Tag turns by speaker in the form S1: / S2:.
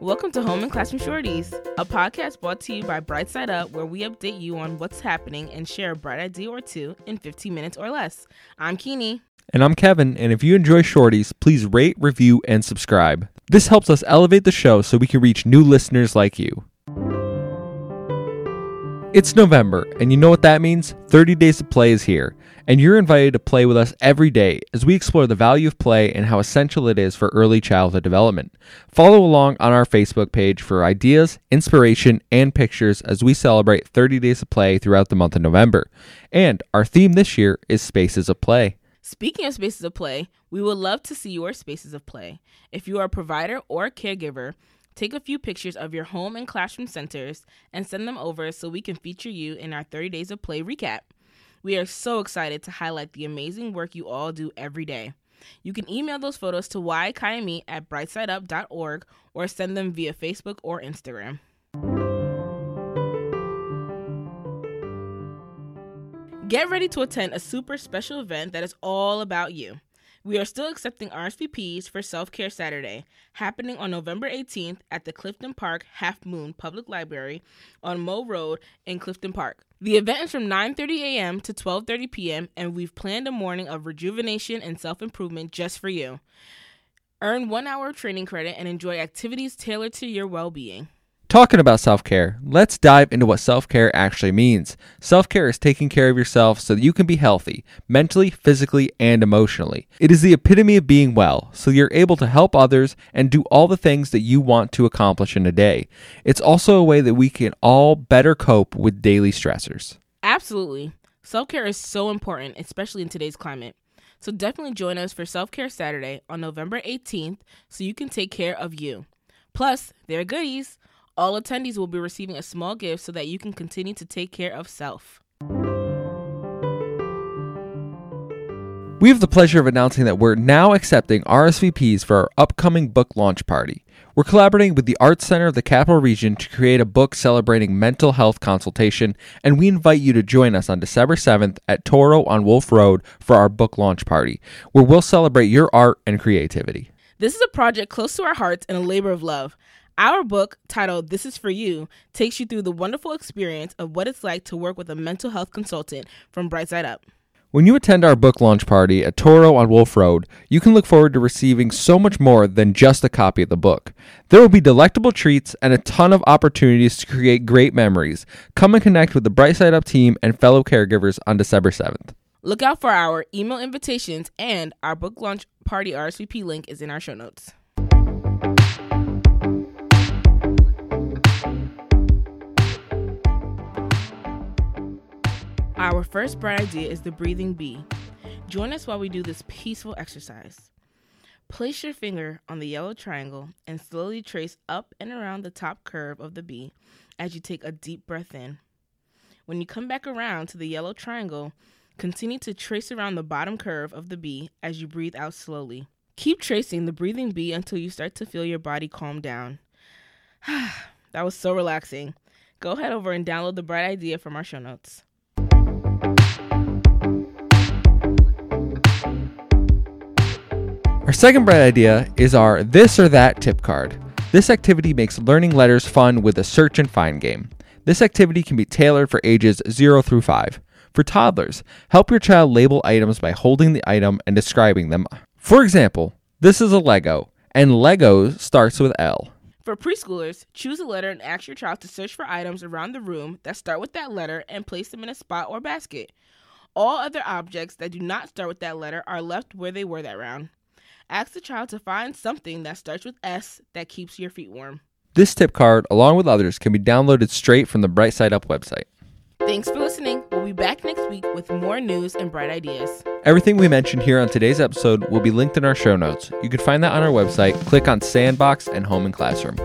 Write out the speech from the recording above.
S1: Welcome to Home and Classroom Shorties, a podcast brought to you by Brightside Up, where we update you on what's happening and share a bright idea or two in 15 minutes or less. I'm Keeney.
S2: And I'm Kevin, and if you enjoy Shorties, please rate, review, and subscribe. This helps us elevate the show so we can reach new listeners like you. It's November, and you know what that means? 30 Days of Play is here, and you're invited to play with us every day as we explore the value of play and how essential it is for early childhood development. Follow along on our Facebook page for ideas, inspiration, and pictures as we celebrate 30 Days of Play throughout the month of November. And our theme this year is Spaces of Play.
S1: Speaking of spaces of play, we would love to see your spaces of play. If you are a provider or a caregiver, take a few pictures of your home and classroom centers and send them over so we can feature you in our 30 Days of Play recap. We are so excited to highlight the amazing work you all do every day. You can email those photos to ykiame at brightsideup.org or send them via Facebook or Instagram. Get ready to attend a super special event that is all about you. We are still accepting RSVPs for Self Care Saturday, happening on November 18th at the Clifton Park Halfmoon Public Library on Moe Road in Clifton Park. The event is from 9:30 a.m. to 12:30 p.m. and we've planned a morning of rejuvenation and self-improvement just for you. Earn 1 hour of training credit and enjoy activities tailored to your well-being.
S2: Talking about self care, let's dive into what self care actually means. Self care is taking care of yourself so that you can be healthy, mentally, physically, and emotionally. It is the epitome of being well, so you're able to help others and do all the things that you want to accomplish in a day. It's also a way that we can all better cope with daily stressors.
S1: Absolutely. Self care is so important, especially in today's climate. So definitely join us for Self Care Saturday on November 18th so you can take care of you. Plus, there are goodies. All attendees will be receiving a small gift so that you can continue to take care of self.
S2: We have the pleasure of announcing that we're now accepting RSVPs for our upcoming book launch party. We're collaborating with the Arts Center of the Capital Region to create a book celebrating mental health consultation, and we invite you to join us on December 7th at Toro on Wolf Road for our book launch party, where we'll celebrate your art and creativity.
S1: This is a project close to our hearts and a labor of love. Our book, titled This Is For You, takes you through the wonderful experience of what it's like to work with a mental health consultant from Brightside Up.
S2: When you attend our book launch party at Toro on Wolf Road, you can look forward to receiving so much more than just a copy of the book. There will be delectable treats and a ton of opportunities to create great memories. Come and connect with the Brightside Up team and fellow caregivers on December 7th.
S1: Look out for our email invitations, and our book launch party RSVP link is in our show notes. Mm-hmm. Our first bright idea is the breathing bee. Join us while we do this peaceful exercise. Place your finger on the yellow triangle and slowly trace up and around the top curve of the bee as you take a deep breath in. When you come back around to the yellow triangle, continue to trace around the bottom curve of the bee as you breathe out slowly. Keep tracing the breathing bee until you start to feel your body calm down. that was so relaxing. Go head over and download the bright idea from our show notes.
S2: Our second bright idea is our This or That tip card. This activity makes learning letters fun with a search and find game. This activity can be tailored for ages 0 through 5. For toddlers, help your child label items by holding the item and describing them. For example, this is a Lego, and Lego starts with L.
S1: For preschoolers, choose a letter and ask your child to search for items around the room that start with that letter and place them in a spot or basket. All other objects that do not start with that letter are left where they were that round. Ask the child to find something that starts with S that keeps your feet warm.
S2: This tip card, along with others, can be downloaded straight from the Brightside Up website.
S1: Thanks for listening. We'll be back next week with more news and bright ideas.
S2: Everything we mentioned here on today's episode will be linked in our show notes. You can find that on our website. Click on Sandbox and Home and Classroom.